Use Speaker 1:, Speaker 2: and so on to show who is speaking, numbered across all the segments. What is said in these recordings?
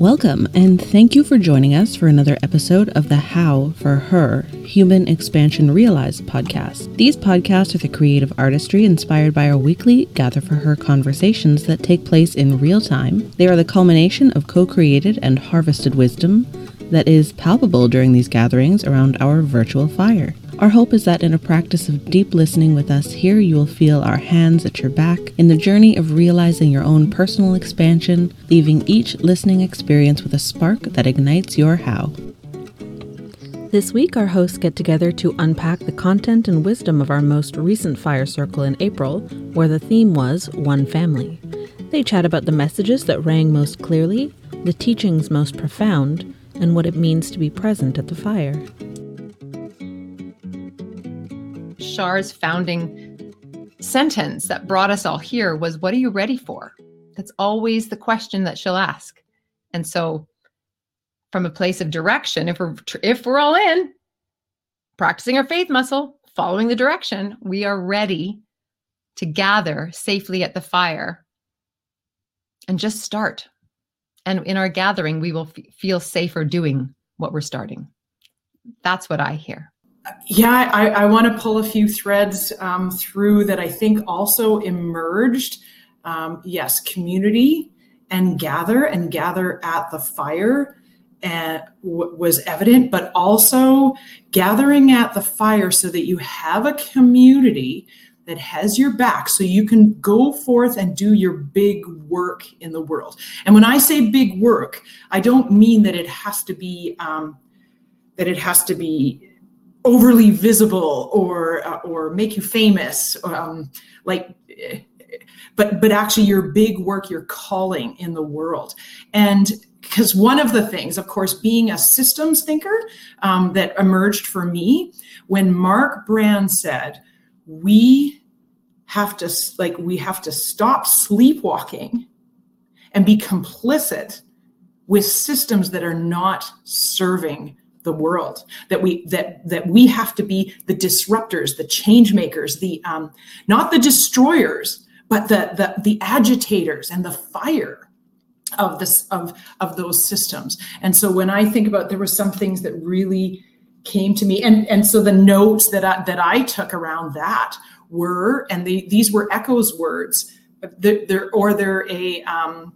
Speaker 1: Welcome, and thank you for joining us for another episode of the How for Her Human Expansion Realized podcast. These podcasts are the creative artistry inspired by our weekly Gather for Her conversations that take place in real time. They are the culmination of co created and harvested wisdom that is palpable during these gatherings around our virtual fire. Our hope is that in a practice of deep listening with us here, you will feel our hands at your back in the journey of realizing your own personal expansion, leaving each listening experience with a spark that ignites your how. This week, our hosts get together to unpack the content and wisdom of our most recent Fire Circle in April, where the theme was One Family. They chat about the messages that rang most clearly, the teachings most profound, and what it means to be present at the fire.
Speaker 2: Shar's founding sentence that brought us all here was, What are you ready for? That's always the question that she'll ask. And so, from a place of direction, if we're if we're all in, practicing our faith muscle, following the direction, we are ready to gather safely at the fire and just start. And in our gathering, we will f- feel safer doing what we're starting. That's what I hear.
Speaker 3: Yeah, I, I want to pull a few threads um, through that I think also emerged. Um, yes, community and gather and gather at the fire and w- was evident, but also gathering at the fire so that you have a community that has your back so you can go forth and do your big work in the world. And when I say big work, I don't mean that it has to be um, that it has to be overly visible or uh, or make you famous um, like but but actually your big work your calling in the world. And because one of the things of course being a systems thinker um, that emerged for me when mark brand said we have to like we have to stop sleepwalking and be complicit with systems that are not serving the world that we that that we have to be the disruptors the change makers the um, not the destroyers but the the the agitators and the fire of this of of those systems. And so when i think about there were some things that really came to me and and so the notes that i that i took around that were and the, these were Echo's words they're, or they're a um,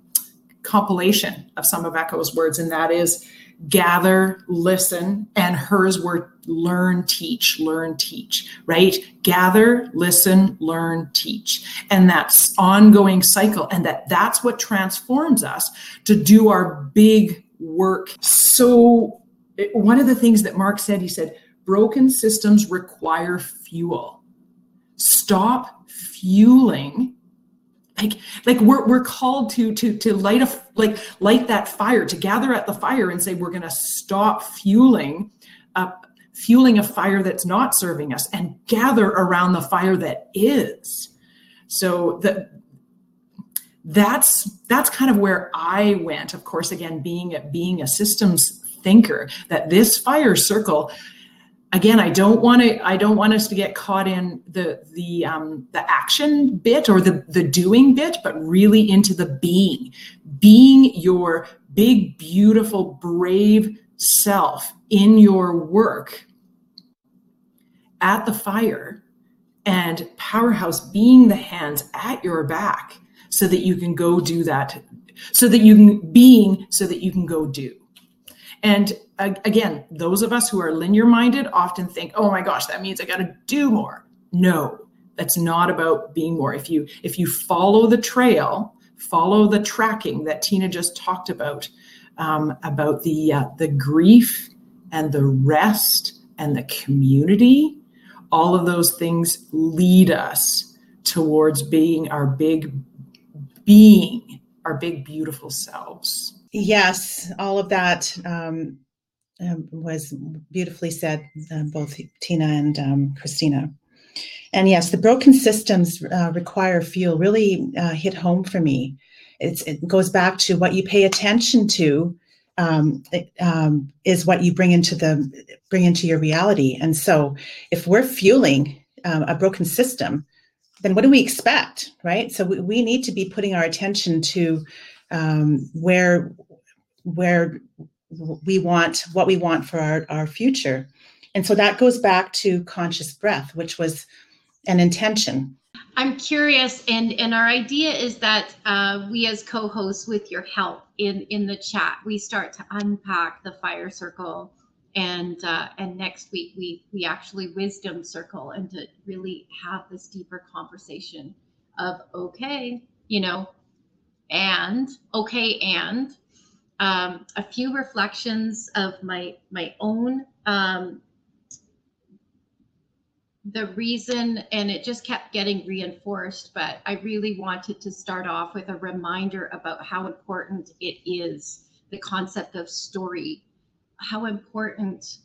Speaker 3: compilation of some of Echo's words and that is gather, listen, and hers were learn, teach, learn, teach, right? Gather, listen, learn, teach. And that's ongoing cycle. And that that's what transforms us to do our big work. So one of the things that Mark said, he said, broken systems require fuel. Stop fueling like like we're we're called to to to light a like light that fire to gather at the fire and say we're going to stop fueling fueling a fire that's not serving us and gather around the fire that is. So that that's that's kind of where i went of course again being being a systems thinker that this fire circle again i don't want to i don't want us to get caught in the the um, the action bit or the the doing bit but really into the being. Being your big beautiful brave self in your work at the fire and PowHERhouse being the hands at your back so that you can go do that so that you can being so that you can go do and again, those of us who are linear minded often think, "Oh my gosh, that means I got to do more." No, that's not about being more. If you if you follow the trail, follow the tracking that Tina just talked about, um, about the uh, the grief and the rest and the community, all of those things lead us towards being our big being, our big beautiful selves.
Speaker 4: Yes, all of that um, um, was beautifully said, uh, both Tina and um, Christina. And yes, the broken systems uh, require fuel really uh, hit home for me. It's, it goes back to what you pay attention to um, it, um, is what you bring into the bring into your reality. And so, if we're fueling um, a broken system, then what do we expect, right? So we, we need to be putting our attention to um, where where we want what we want for our, our future. And so that goes back to conscious breath, which was an intention.
Speaker 5: I'm curious, and and our idea is that uh, we, as co-hosts, with your help in in the chat, we start to unpack the fire circle, and uh, and next week we we actually wisdom circle, and to really have this deeper conversation of okay, you know, and okay, and um, a few reflections of my my own um, the reason and it just kept getting reinforced but i really wanted to start off with a reminder about how important it is the concept of story how important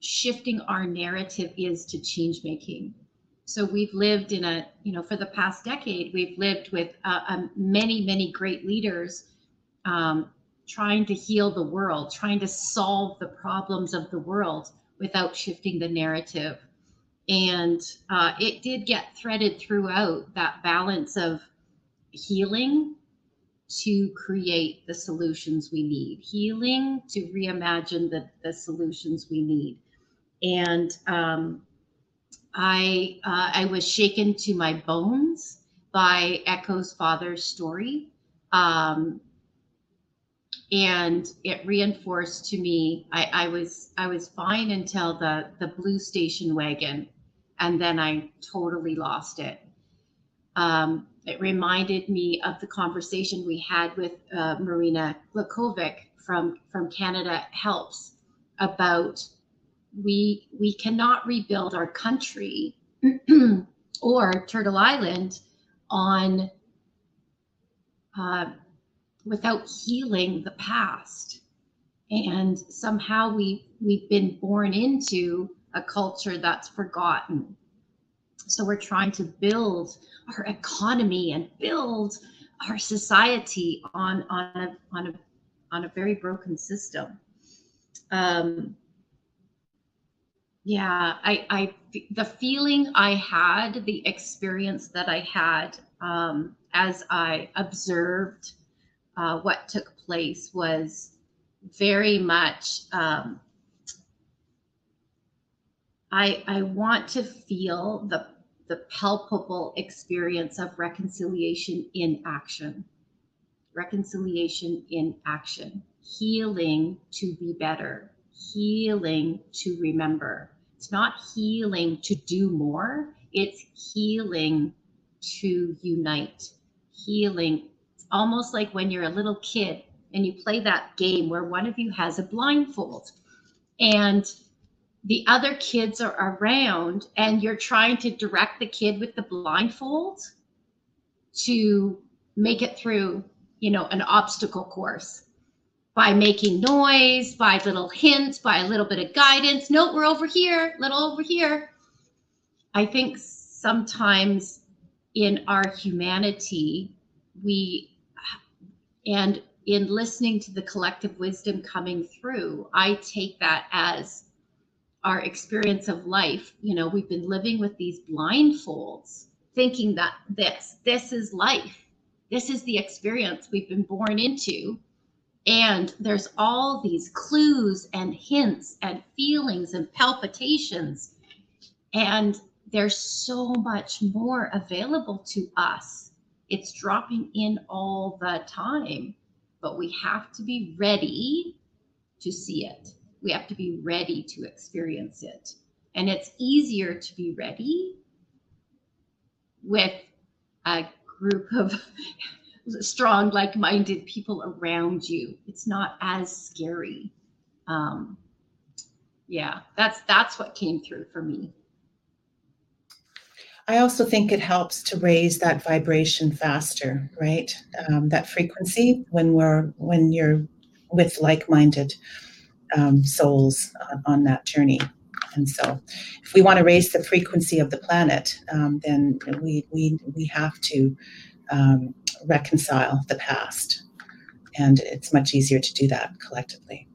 Speaker 5: shifting our narrative is to change making so we've lived in a you know for the past decade we've lived with uh, um, many many great leaders um, trying to heal the world trying to solve the problems of the world without shifting the narrative and uh, it did get threaded throughout that balance of healing to create the solutions we need, healing to reimagine the, the solutions we need. And um, I, uh, I was shaken to my bones by Echo's father's story. Um, and it reinforced to me I, I was I was fine until the the blue station wagon and then I totally lost it. Um, it reminded me of the conversation we had with uh, Marina Glogovac from from CanadaHelps about we we cannot rebuild our country or Turtle Island on uh, without healing the past, and somehow we we've been born into a culture that's forgotten. So we're trying to build our economy and build our society on on a on a on a very broken system. Um, yeah, I, I the feeling I had, the experience that I had um, as I observed uh, what took place was very much um, I, I want to feel the, the palpable experience of reconciliation in action. Reconciliation in action. Healing to be better. Healing to remember. It's not healing to do more, it's healing to unite. Healing. It's almost like when you're a little kid and you play that game where one of you has a blindfold and the other kids are around and you're trying to direct the kid with the blindfold to make it through you know an obstacle course by making noise by little hints by a little bit of guidance. No we're over here little over here. I think sometimes in our humanity we and in listening to the collective wisdom coming through i take that as our experience of life. You know we've been living with these blindfolds thinking that this this is life. This is the experience we've been born into and there's all these clues and hints and feelings and palpitations. And there's so much more available to us. It's dropping in all the time but we have to be ready to see it. We have to be ready to experience it. And it's easier to be ready with a group of strong, like minded people around you. It's not as scary. Um, yeah, that's that's what came through for me.
Speaker 4: I also think it helps to raise that vibration faster, right? Um, that frequency when we're when you're with like-minded um, souls on, on, that journey. And so, if we want to raise the frequency of the planet, um, then we, we, we have to um, reconcile the past. And it's much easier to do that collectively.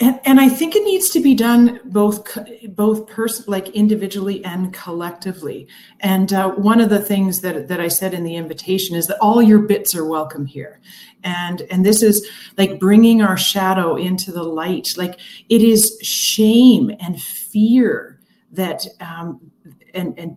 Speaker 3: and, and I think it needs to be done both both person like individually and collectively. And uh, one of the things that that I said in the invitation is that all your bits are welcome here, and and this is like bringing our shadow into the light. Like it is shame and fear that um, and and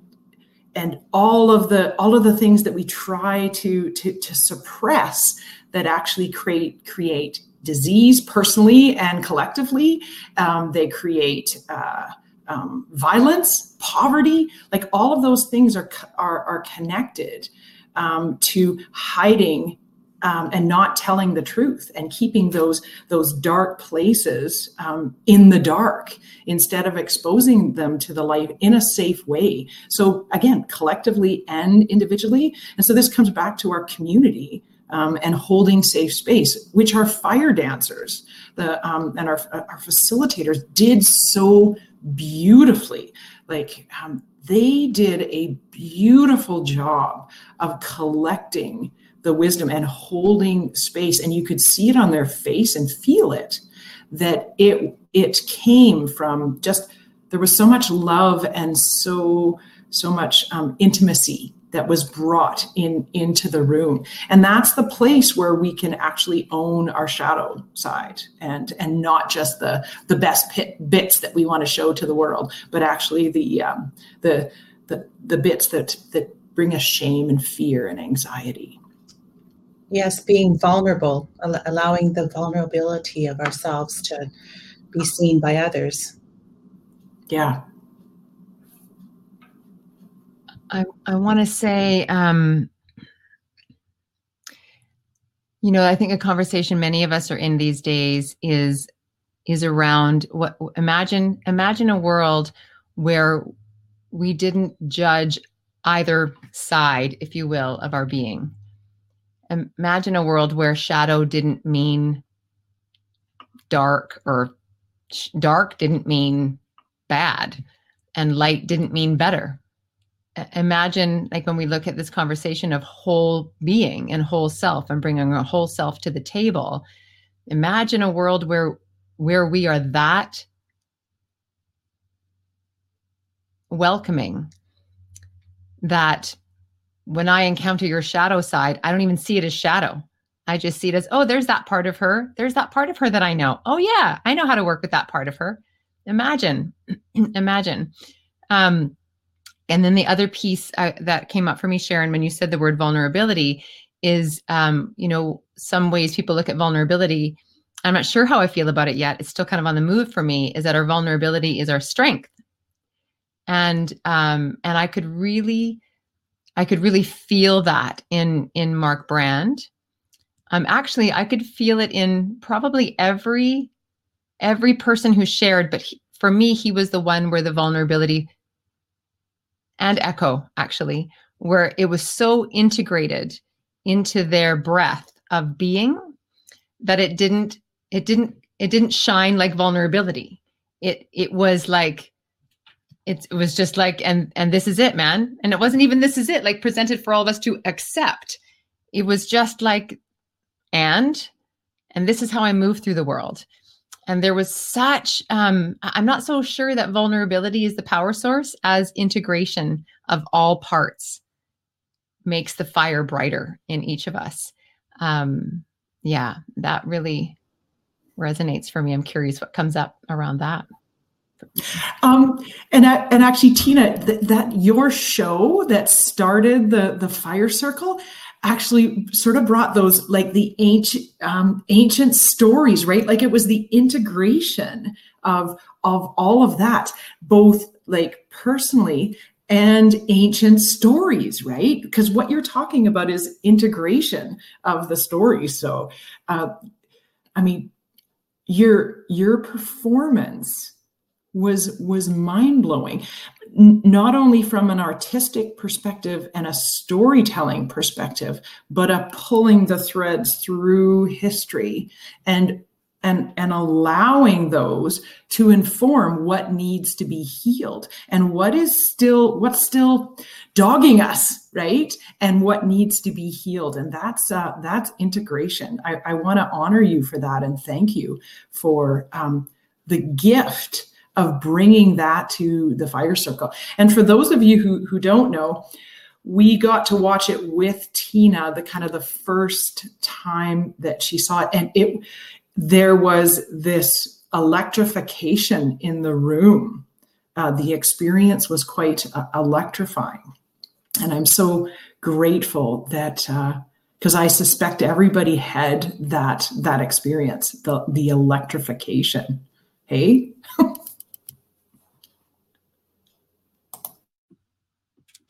Speaker 3: and all of the all of the things that we try to to, to suppress that actually create create disease personally and collectively. Um, they create uh, um, violence, poverty, like all of those things are are, are connected um, to hiding um, and not telling the truth and keeping those those dark places um, in the dark instead of exposing them to the light in a safe way. So again, collectively and individually, and so this comes back to our community um, and holding safe space, which our fire dancers the, um, and our, our facilitators did so beautifully. Like um, they did a beautiful job of collecting the wisdom and holding space, and you could see it on their face and feel it that it it came from just there was so much love and so so much um, intimacy that was brought in into the room. And that's the place where we can actually own our shadow side and and not just the the best pit, bits that we want to show to the world but actually the um, the the the bits that that bring us shame and fear and anxiety.
Speaker 4: Yes being vulnerable allowing the vulnerability of ourselves to be seen by others.
Speaker 3: Yeah
Speaker 2: I, I want to say, um, you know, I think a conversation many of us are in these days is is around what imagine imagine a world where we didn't judge either side, if you will, of our being. Imagine a world where shadow didn't mean dark or dark didn't mean bad and light didn't mean better imagine like when we look at this conversation of whole being and whole self and bringing a whole self to the table imagine a world where where we are that welcoming that when i encounter your shadow side i don't even see it as shadow. I just see it as oh there's that part of her. There's that part of her that i know. Oh yeah i know how to work with that part of her. Imagine imagine um and then the other piece uh, that came up for me, Sharon, when you said the word vulnerability, is um, you know some ways people look at vulnerability. I'm not sure how I feel about it yet. It's still kind of on the move for me. Is that our vulnerability is our strength, and um, and I could really, I could really feel that in in Mark Brand. Um, actually, I could feel it in probably every every person who shared, but he, for me, he was the one where the vulnerability and echo actually where it was so integrated into their breath of being that it didn't it didn't it didn't shine like vulnerability. It it was like it, it was just like and and this is it man. And it wasn't even this is it like presented for all of us to accept. It was just like and and this is how i move through the world and there was such um, i'm not so sure that vulnerability is the power source as integration of all parts makes the fire brighter in each of us. Um, yeah that really resonates for me. I'm curious what comes up around that.
Speaker 3: Um, and and actually, Tina, th- that your show that started the the fire circle actually sort of brought those like the ancient um, ancient stories, right? Like it was the integration of of all of that, both like personally and ancient stories, right? Because what you're talking about is integration of the story So, uh, I mean, your your performance was was mind blowing not only from an artistic perspective and a storytelling perspective, but a pulling the threads through history and and and allowing those to inform what needs to be healed and what is still what's still dogging us right? And what needs to be healed. And that's uh, that's integration. I, I want to honor you for that and thank you for um, the gift of bringing that to the fire circle and for those of you who who don't know we got to watch it with Tina the kind of the first time that she saw it and it there was this electrification in the room. Uh, the experience was quite uh, electrifying. And I'm so grateful that because uh, I suspect everybody had that that experience, the the electrification. Hey.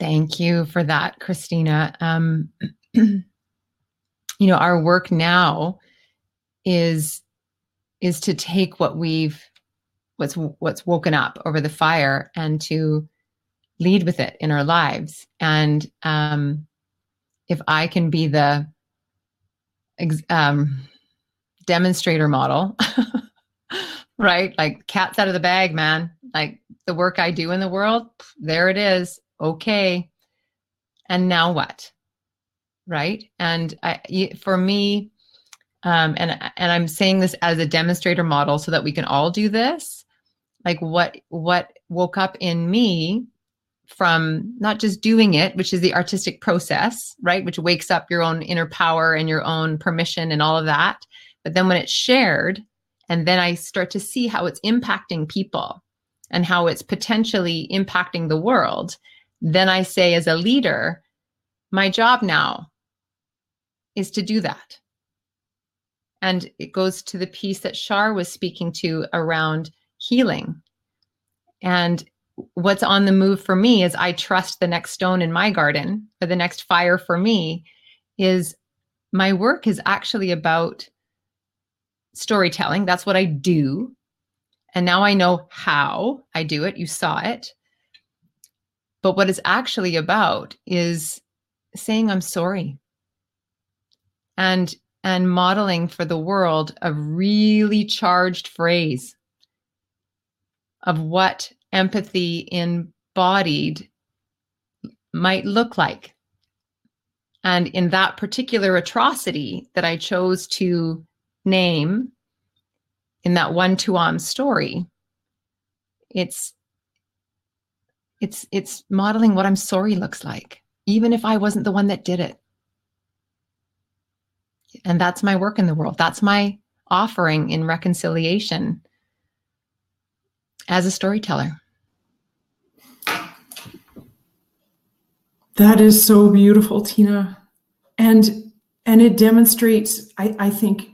Speaker 2: Thank you for that, Christina. Um, you know, our work now is is to take what we've what's what's woken up over the fire and to lead with it in our lives. And um, if i can be the um, demonstrator model right? Like cat's out of the bag man. Like the work i do in the world there it is okay and now what? Right? And I, for me um, and and i'm saying this as a demonstrator model so that we can all do this like what what woke up in me from not just doing it which is the artistic process right which wakes up your own inner power and your own permission and all of that but then when it's shared and then i start to see how it's impacting people and how it's potentially impacting the world then i say as a leader my job now is to do that and it goes to the piece that Shar was speaking to around healing. And what's on the move for me is I trust the next stone in my garden or the next fire for me is my work is actually about storytelling. That's what I do. And now I know how I do it. You saw it. But what it's actually about is saying, I'm sorry. And and modeling for the world a really charged phrase of what empathy embodied might look like. And in that particular atrocity that I chose to name in that one Tuam story, it's it's it's modeling what I'm sorry looks like, even if I wasn't the one that did it. And that's my work in the world. That's my offering in reconciliation as a storyteller.
Speaker 3: That is so beautiful tina. And and it demonstrates i i think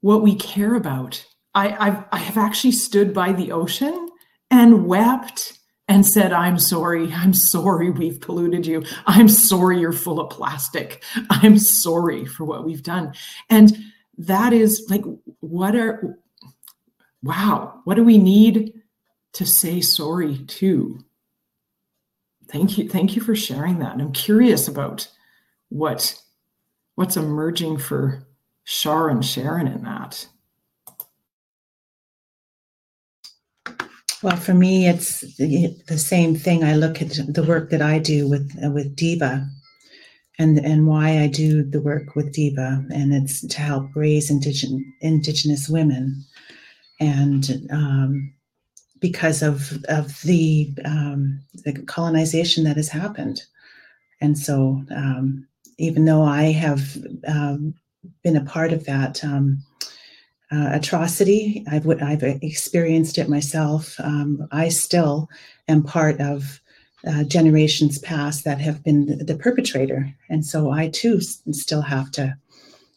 Speaker 3: what we care about. I I've, i have actually stood by the ocean and wept and said, I'm sorry. I'm sorry we've polluted you. I'm sorry you're full of plastic. I'm sorry for what we've done. And that is like, what are, wow, what do we need to say sorry to? Thank you. Thank you for sharing that. I'm curious about what what's emerging for Shar and Sharon in that.
Speaker 4: Well, for me, it's the, same thing. I look at the work that I do with uh, with Diva, and and why I do the work with Diva, and it's to help raise indigenous indigenous women, and um, because of of the um, the colonization that has happened, and so um, even though I have um, been a part of that um, uh, atrocity. I've I've experienced it myself. Um, I still am part of uh, generations past that have been the, the, perpetrator, and so I too still have to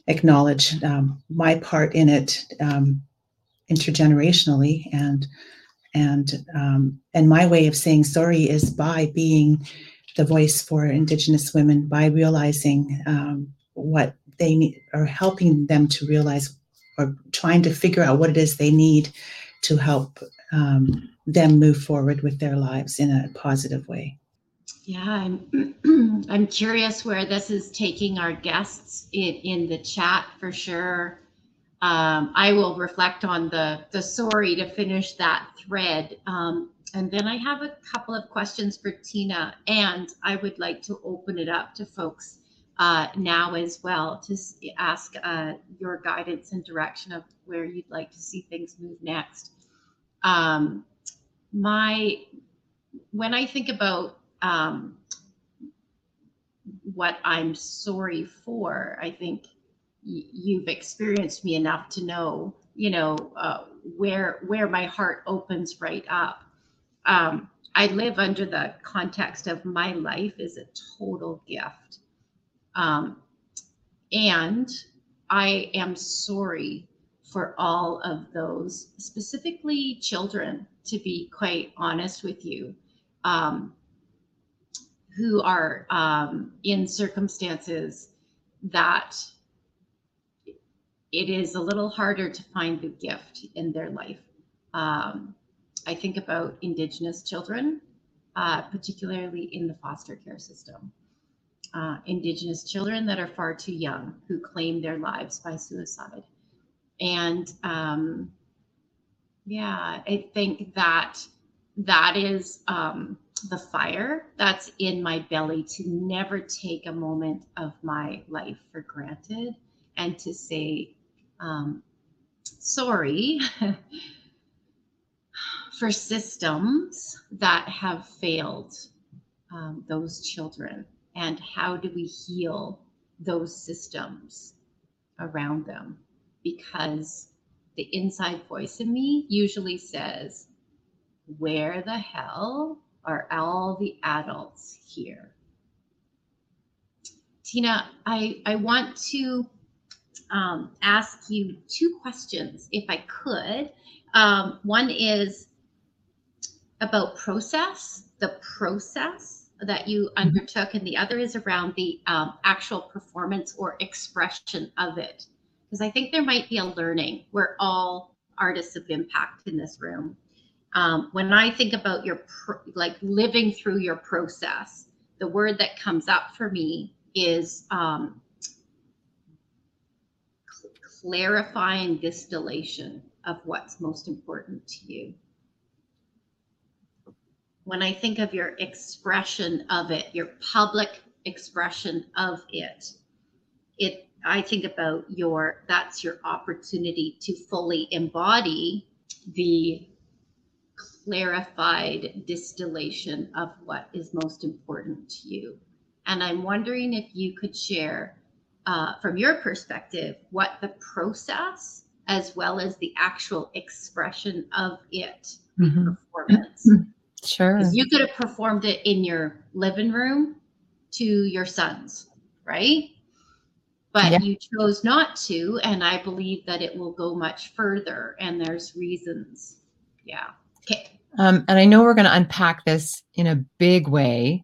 Speaker 4: acknowledge um, my part in it um, intergenerationally, and and um, and my way of saying sorry is by being the voice for Indigenous women by realizing um, what they need or helping them to realize or trying to figure out what it is they need to help um, them move forward with their lives in a positive way.
Speaker 5: Yeah, I'm I'm curious where this is taking our guests in, in the chat for sure. um, I will reflect on the the sorry to finish that thread. Um, and then I have a couple of questions for Tina, and I would like to open it up to folks uh, now as well to ask uh, your guidance and direction of where you'd like to see things move next. Um, my when I think about um, what I'm sorry for, I think you've experienced me enough to know, you know, uh, where where my heart opens right up. Um, I live under the context of my life is a total gift, um, and I am sorry for all of those, specifically children. To be quite honest with you, um, who are um, in circumstances that it is a little harder to find the gift in their life. Um, I think about Indigenous children, uh, particularly in the foster care system. Uh, Indigenous children that are far too young who claim their lives by suicide. And um, yeah, I think that that is um, the fire that's in my belly to never take a moment of my life for granted and to say, um, sorry for systems that have failed um, those children and how do we heal those systems around them because the inside voice in me usually says where the hell are all the adults here tina i i want to um, ask you two questions, if I could. Um, one is about process, the process that you mm-hmm. undertook, and the other is around the um, actual performance or expression of it. Because I think there might be a learning. We're all artists of impact in this room. Um, when I think about your pro- like living through your process, the word that comes up for me is um, clarifying distillation of what's most important to you. When I think of your expression of it, your public expression of it, it I think about your that's your opportunity to fully embody the clarified distillation of what is most important to you. And I'm wondering if you could share uh, from your perspective, what the process as well as the actual expression of it, mm-hmm. performance.
Speaker 2: Sure.
Speaker 5: You could have performed it in your living room to your sons, right? But yeah. you chose not to. And I believe that it will go much further. And there's reasons. Yeah. Okay.
Speaker 2: Um, and I know we're going to unpack this in a big way,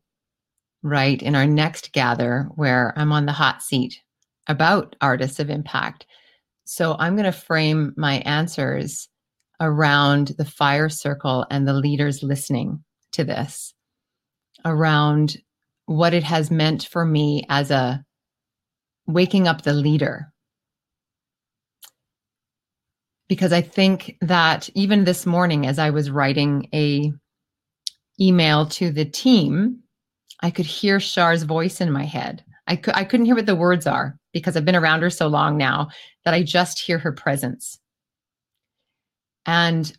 Speaker 2: right? In our next gather, where I'm on the hot seat about artists of impact. So I'm going to frame my answers around the fire circle and the leaders listening to this, around what it has meant for me as a waking up the leader. Because I think that even this morning, as I was writing a email to the team, I could hear Shar's voice in my head. I, cu- I couldn't hear what the words are because I've been around her so long now that I just hear her presence. And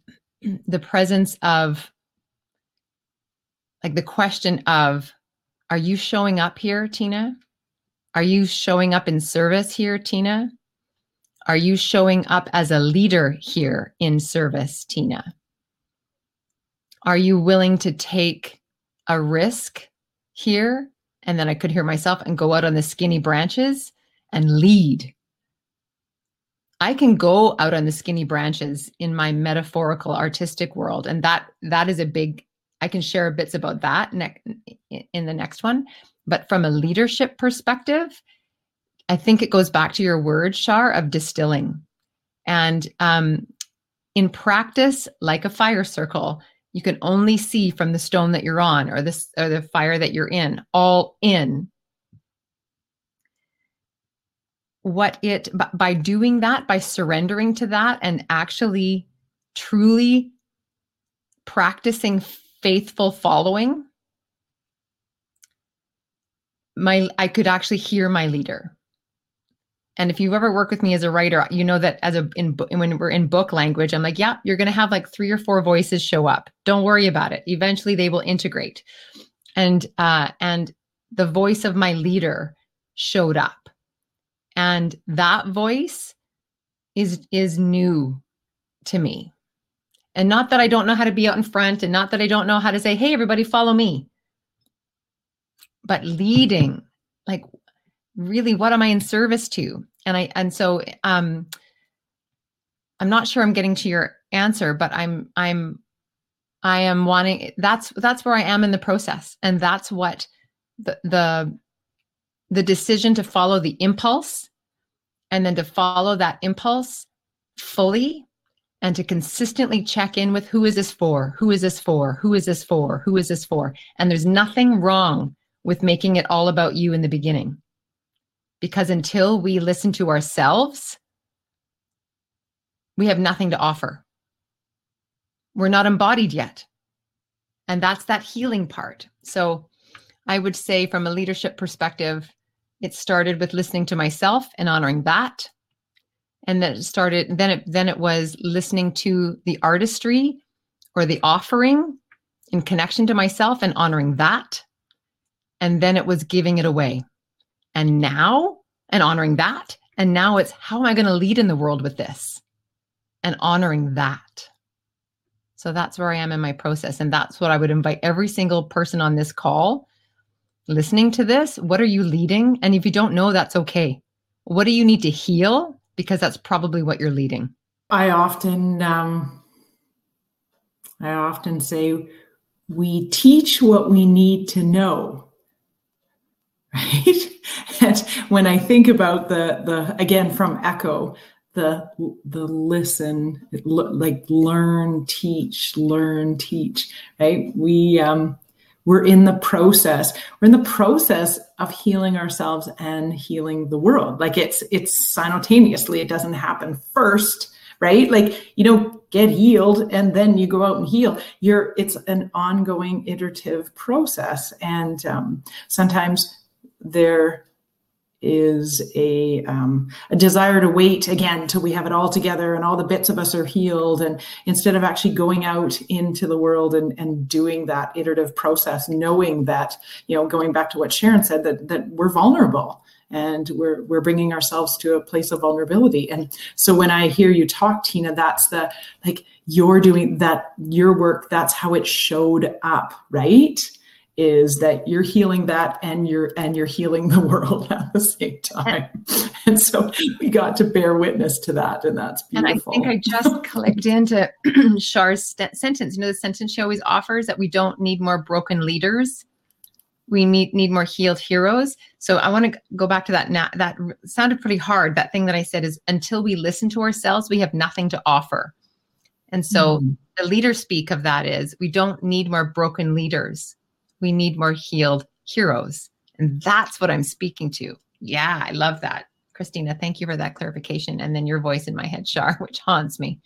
Speaker 2: the presence of, like, the question of, are you showing up here, Tina? Are you showing up in service here, Tina? Are you showing up as a leader here in service, Tina? Are you willing to take a risk here? And then I could hear myself and go out on the skinny branches and lead. I can go out on the skinny branches in my metaphorical artistic world and that that is a big I can share bits about that ne- in the next one. But from a leadership perspective I think it goes back to your word Shar of distilling. And um, in practice like a fire circle you can only see from the stone that you're on or this or the fire that you're in all in what it by doing that by surrendering to that and actually truly practicing faithful following my i could actually hear my leader. And if you've ever worked with me as a writer you know that as a in when we're in book language i'm like yeah you're going to have like three or four voices show up. Don't worry about it. Eventually they will integrate. And uh and the voice of my leader showed up and that voice is is new to me. And not that i don't know how to be out in front and not that i don't know how to say hey everybody follow me. But leading like really what am i in service to? And i and so um i'm not sure i'm getting to your answer but i'm i'm i am wanting that's that's where i am in the process. And that's what the the the decision to follow the impulse and then to follow that impulse fully and to consistently check in with who is this for who is this for who is this for who is this for and there's nothing wrong with making it all about you in the beginning. Because until we listen to ourselves, we have nothing to offer. We're not embodied yet. And that's that healing part. So I would say, from a leadership perspective, it started with listening to myself and honoring that. And then it started, then it then it was listening to the artistry or the offering in connection to myself and honoring that and then it was giving it away. And now, and honoring that. And now it's how am I going to lead in the world with this? And honoring that. So that's where I am in my process. And that's what I would invite every single person on this call listening to this. What are you leading? And if you don't know, that's okay. What do you need to heal? Because that's probably what you're leading.
Speaker 3: I often, um, I often say, we teach what we need to know right? and when I think about the the again from Echo, the the listen, like learn, teach, learn, teach, right? We um, we're in the process. We're in the process of healing ourselves and healing the world. Like it's it's simultaneously. It doesn't happen first right like you don't get healed and then you go out and heal you're it's an ongoing iterative process and um, sometimes there is a, um, a desire to wait again till we have it all together and all the bits of us are healed. And instead of actually going out into the world and, and doing that iterative process knowing that you know going back to what sharon said that, that we're vulnerable and we're we're bringing ourselves to a place of vulnerability. And so when i hear you talk tina that's the like you're doing that your work that's how it showed up right is that you're healing that and you're and you're healing the world at the same time. And so we got to bear witness to that and that's beautiful
Speaker 2: and i think i just clicked into Shar's st- sentence. You know the sentence she always offers that we don't need more broken leaders. We need, need more healed heroes. So i want to go back to that now that sounded pretty hard. That thing that i said is until we listen to ourselves we have nothing to offer. And so mm. the leader speak of that is we don't need more broken leaders we need more healed heroes. And that's what I'm speaking to. Yeah, I love that. Christina, thank you for that clarification. And then your voice in my head, Shar, which haunts me.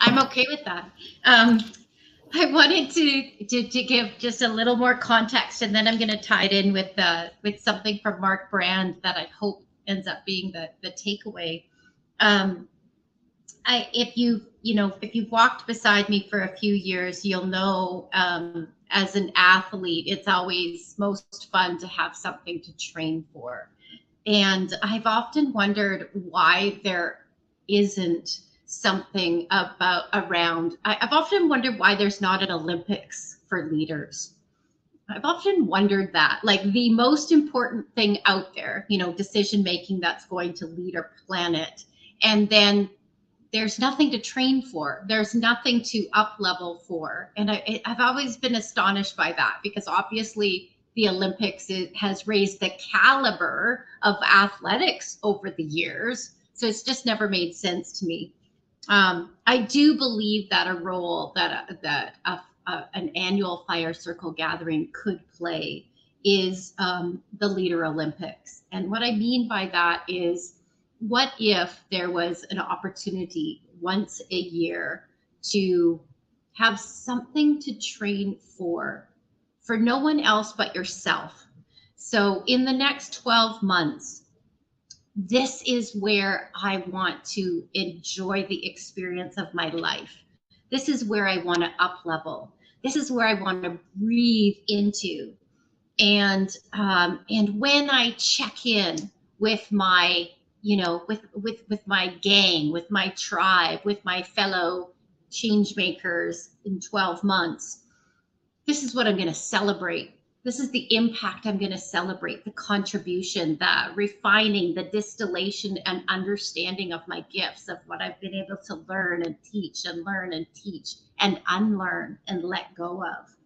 Speaker 5: I'm okay with that. Um, I wanted to, to, to give just a little more context, and then I'm going to tie it in with uh, with something from Mark Brand that I hope ends up being the the takeaway. Um, I, if you you know if you've walked beside me for a few years, you'll know um, as an athlete, it's always most fun to have something to train for. And I've often wondered why there isn't something about around. I, I've often wondered why there's not an Olympics for leaders. I've often wondered that, like the most important thing out there, you know, decision making that's going to lead our planet. And then there's nothing to train for. There's nothing to up level for. And I, have always been astonished by that because obviously the olympics has raised the caliber of athletics over the years. So it's just never made sense to me. Um, i do believe that a role that that a, a, an annual fire circle gathering could play is um, the Leader Olympics. And what I mean by that is what if there was an opportunity once a year to have something to train for, for no one else but yourself? So, in the next 12 months, this is where I want to enjoy the experience of my life. This is where I want to up level. This is where I want to breathe into. And um, and when I check in with my, you know, with with with my gang, with my tribe, with my fellow change makers in 12 months, this is what I'm going to celebrate this is the impact I'm going to celebrate the contribution, the refining, the distillation, and understanding of my gifts, of what I've been able to learn and teach and learn and teach and unlearn and let go of.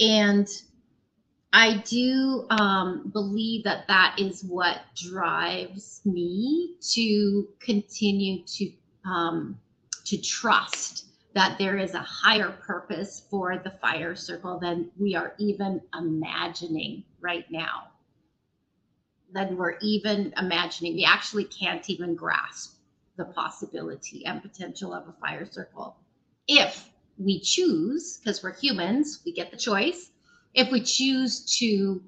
Speaker 5: And I do um, believe that that is what drives me to continue to um, to trust that there is a higher purpose for the fire circle than we are even imagining right now. Than we're even imagining. We actually can't even grasp the possibility and potential of a fire circle. If we choose, because we're humans, we get the choice. If we choose to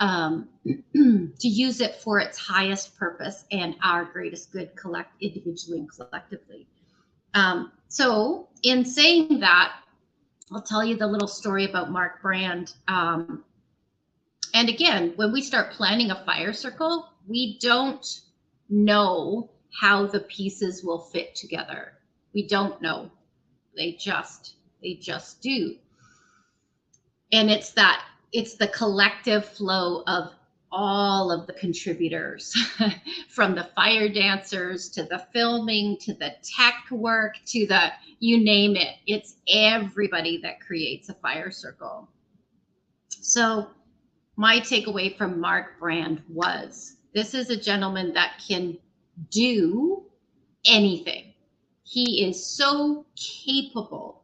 Speaker 5: um, to use it for its highest purpose and our greatest good, collect individually and collectively. Um, so, in saying that, I'll tell you the little story about Mark Brand. Um, and again, when we start planning a fire circle, we don't know how the pieces will fit together. We don't know. They just they just do. And it's that it's the collective flow of all of the contributors from the fire dancers to the filming to the tech work to the you name it. It's everybody that creates a fire circle. So my takeaway from mark brand was this is a gentleman that can do anything. He is so capable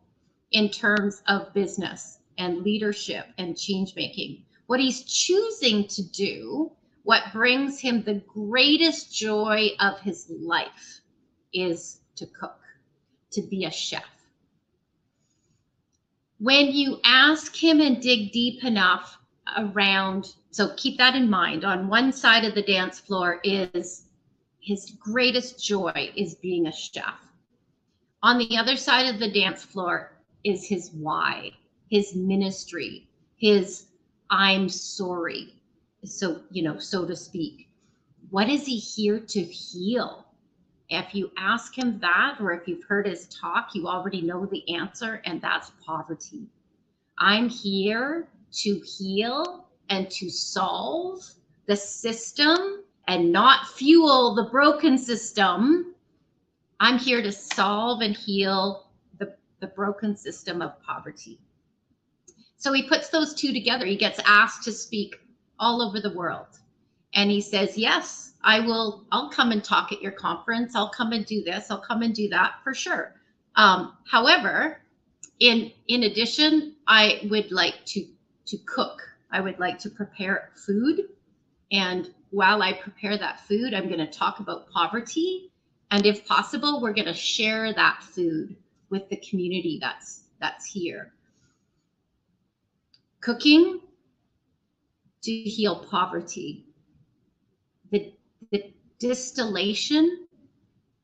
Speaker 5: in terms of business and leadership and change making what he's choosing to do, what brings him the greatest joy of his life, is to cook, to be a chef. When you ask him and dig deep enough around, so keep that in mind. On one side of the dance floor is his greatest joy is being a chef. On the other side of the dance floor is his why, his ministry, his I'm sorry. So, you know, so to speak. What is he here to heal? If you ask him that, or if you've heard his talk, you already know the answer, and that's poverty. I'm here to heal and to solve the system and not fuel the broken system. I'm here to solve and heal the, the broken system of poverty. So he puts those two together. He gets asked to speak all over the world. And he says, Yes, I will, I'll come and talk at your conference. I'll come and do this. I'll come and do that for sure. Um, however, in in addition, I would like to to cook. I would like to prepare food. And while I prepare that food, I'm going to talk about poverty. And if possible, we're going to share that food with the community that's that's here cooking to heal poverty. The, the distillation,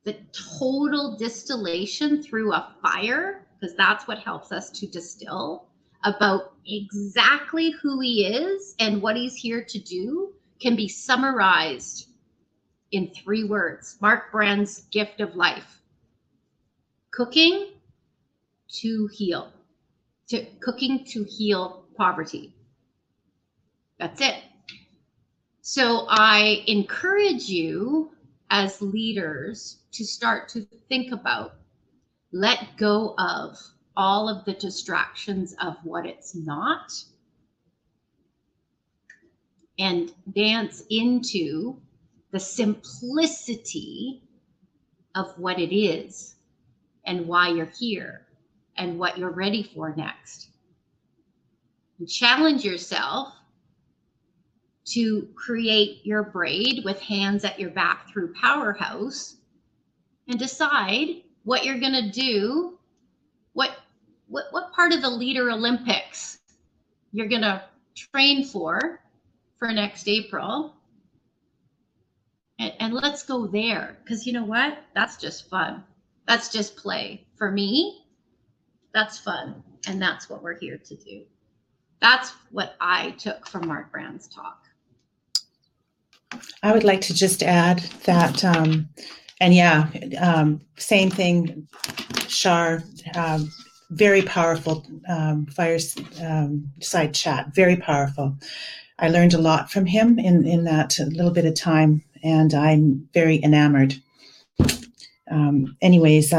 Speaker 5: the total distillation through a fire, because that's what helps us to distill about exactly who he is and what he's here to do can be summarized in three words Mark Brand's gift of life cooking to heal, to cooking to heal poverty. That's it. So I encourage you as leaders to start to think about, let go of all of the distractions of what it's not, and dance into the simplicity of what it is and why you're here and what you're ready for next challenge yourself to create your braid with hands at your back through PowHERhouse and decide what you're going to do, what, what, what part of the Leader Olympics you're going to train for for next April. And, and let's go there because you know what? That's just fun. That's just play. For me, that's fun. And that's what we're here to do. That's what I took from Mark Brand's talk.
Speaker 4: I would like to just add that, um, and yeah, um, same thing, Shar, um, very powerful um, fireside um, chat, very powerful. I learned a lot from him in, in that little bit of time, and I'm very enamored. Um, anyways,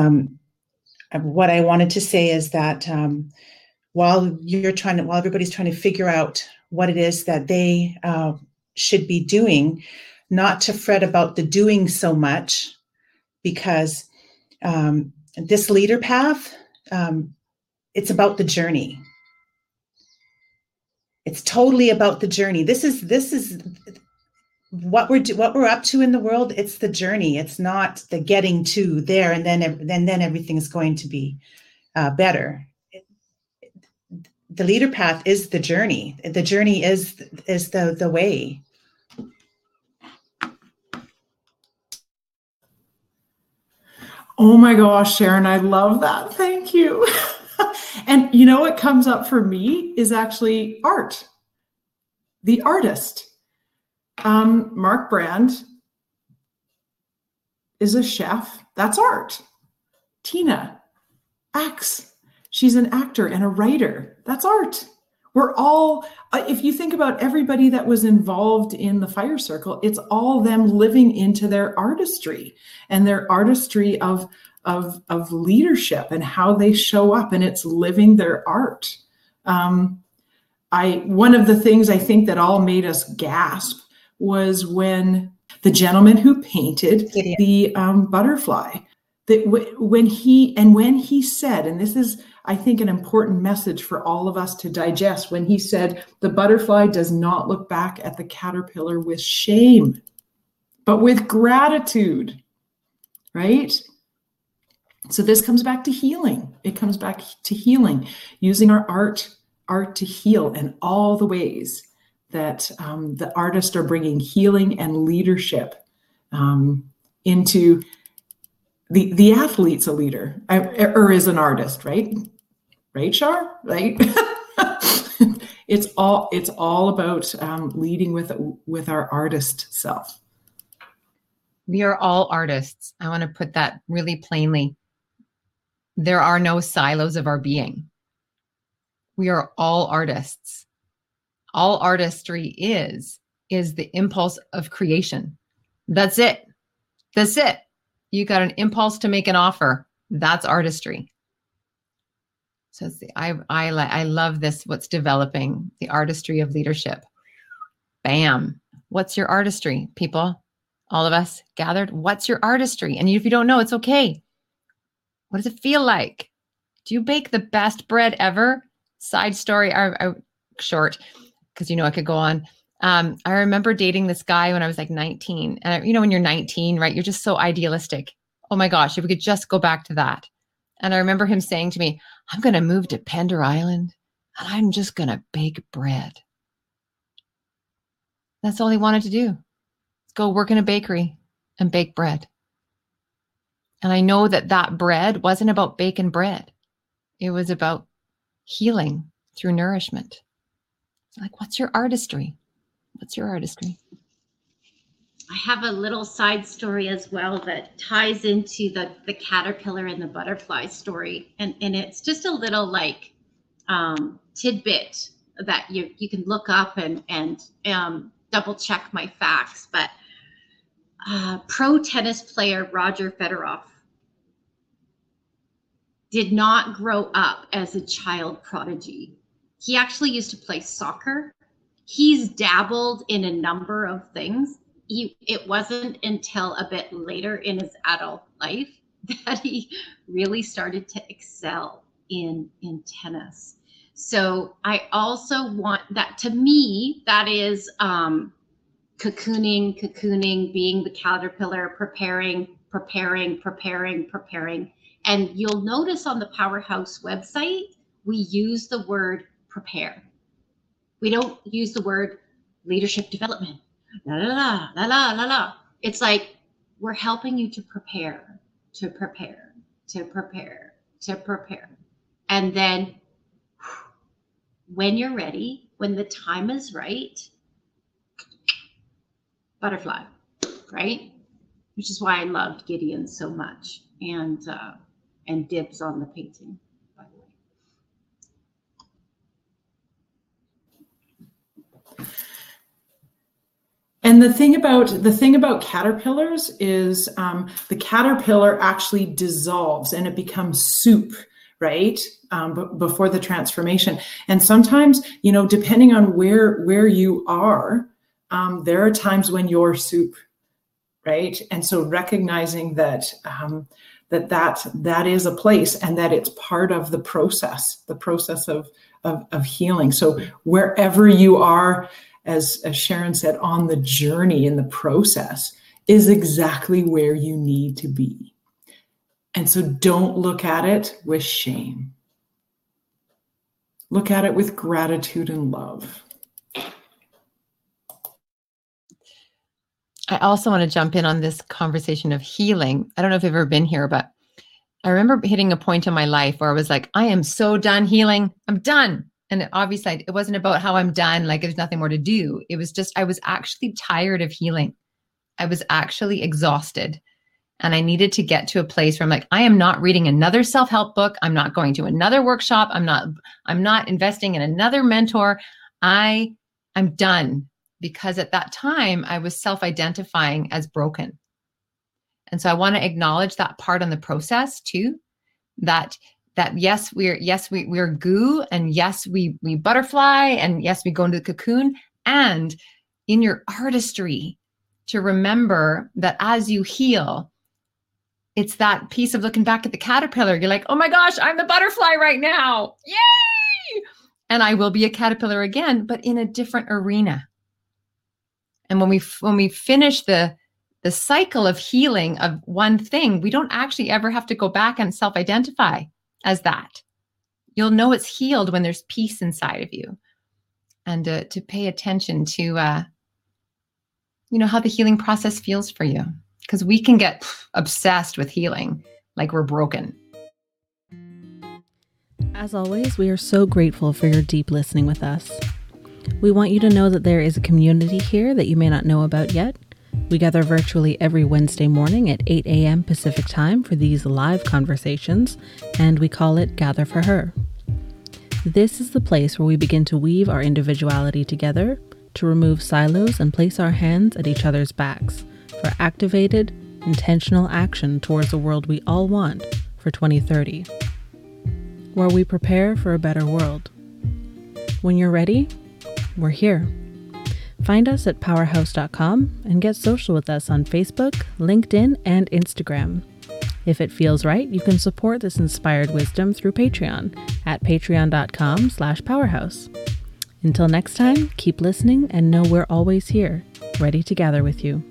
Speaker 4: what I wanted to say is that while you're trying to, while everybody's trying to figure out what it is that they uh, should be doing, not to fret about the doing so much, because um, this leader path, um, it's about the journey. It's totally about the journey. This is this is what we're what we're up to in the world. It's the journey. It's not the getting to there and then and then everything is going to be uh, better. The leader path is the journey. The journey is is the the way.
Speaker 3: Oh my gosh, Sharon, I love that. Thank you. and you know what comes up for me is actually art, the artist. Um, Mark Brand is a chef. That's art. Tina acts. She's an actor and a writer. That's art. We're all, uh, if you think about everybody that was involved in the fire circle, it's all them living into their artistry and their artistry of of, of leadership and how they show up and it's living their art. Um, I one of the things I think that all made us gasp was when the gentleman who painted the um, butterfly that w- when he and when he said and this is i think an important message for all of us to digest when he said the butterfly does not look back at the caterpillar with shame but with gratitude right so this comes back to healing. It comes back to healing, using our art art to heal, and all the ways that um, the artists are bringing healing and leadership um, into the the athlete's a leader or is an artist, right? Shar? Right? it's all it's all about um, leading with with our artist self.
Speaker 2: We are all artists. I want to put that really plainly there are no silos of our being. We are all artists. All artistry is, is the impulse of creation. That's it. That's it. You got an impulse to make an offer. That's artistry. So it's the, I, I, I love this, what's developing the artistry of leadership. Bam. What's your artistry, people? All of us gathered. What's your artistry? And if you don't know, it's okay. What does it feel like? Do you bake the best bread ever? Side story, I, I short, because you know I could go on. Um, I remember dating this guy when I was like 19. And you know, when you're 19, right, you're just so idealistic. Oh my gosh, if we could just go back to that. And I remember him saying to me, I'm going to move to Pender Island and I'm just going to bake bread. That's all he wanted to do. Go work in a bakery and bake bread. And I know that that bread wasn't about bacon bread, it was about healing through nourishment. Like, what's your artistry? What's your artistry?
Speaker 5: I have a little side story as well that ties into the the caterpillar and the butterfly story, and and it's just a little like um, tidbit that you you can look up and and um, double check my facts. But uh, pro tennis player Roger Federer did not grow up as a child prodigy. He actually used to play soccer. He's dabbled in a number of things. He, it wasn't until a bit later in his adult life that he really started to excel in in tennis. So I also want that to me that is um, cocooning, cocooning, being the caterpillar, preparing, preparing, preparing, preparing. And you'll notice on the PowHERhouse website, we use the word prepare. We don't use the word leadership development. La la la la la la. It's like we're helping you to prepare, to prepare, to prepare, to prepare. And then when you're ready, when the time is right, butterfly, right? Which is why I loved Gideon so much and uh, and dibs on the painting, by
Speaker 3: the way. And the thing about the thing about caterpillars is um, the caterpillar actually dissolves and it becomes soup, right? Um, b- before the transformation. And sometimes, you know, depending on where where you are, um, there are times when you're soup, right? And so recognizing that um, that that that is a place and that it's part of the process, the process of of, of healing. So wherever you are, as, as Sharon said, on the journey in the process is exactly where you need to be. And so don't look at it with shame. Look at it with gratitude and love.
Speaker 2: I also want to jump in on this conversation of healing. I don't know if you've ever been here, but I remember hitting a point in my life where I was like, I am so done healing. I'm done. And obviously, it wasn't about how I'm done, like there's nothing more to do. It was just, I was actually tired of healing. I was actually exhausted. And I needed to get to a place where I'm like, I am not reading another self-help book. I'm not going to another workshop. I'm not, I'm not investing in another mentor. I, I'm done because at that time I was self identifying as broken. And so I want to acknowledge that part on the process too that that yes we're yes we we're goo and yes we we butterfly and yes we go into the cocoon. And in your artistry to remember that as you heal it's that piece of looking back at the caterpillar. You're like oh my gosh i'm the butterfly right now. Yay! And i will be a caterpillar again but in a different arena. And when we when we finish the the cycle of healing of one thing, we don't actually ever have to go back and self-identify as that. You'll know it's healed when there's peace inside of you, and uh, to pay attention to, uh, you know, how the healing process feels for you, because we can get obsessed with healing like we're broken.
Speaker 1: As always, we are so grateful for your deep listening with us. We want you to know that there is a community here that you may not know about yet. We gather virtually every Wednesday morning at 8 a.m. Pacific Time for these live conversations, and we call it Gather for Her. This is the place where we begin to weave our individuality together, to remove silos and place our hands at each other's backs for activated, intentional action towards a world we all want for 2030, where we prepare for a better world. When you're ready, we're here. Find us at powherhouse.com and get social with us on Facebook, LinkedIn, and Instagram. If it feels right, you can support this inspired wisdom through Patreon at patreon.com slash powherhouse. Until next time, keep listening and know we're always here, ready to gather with you.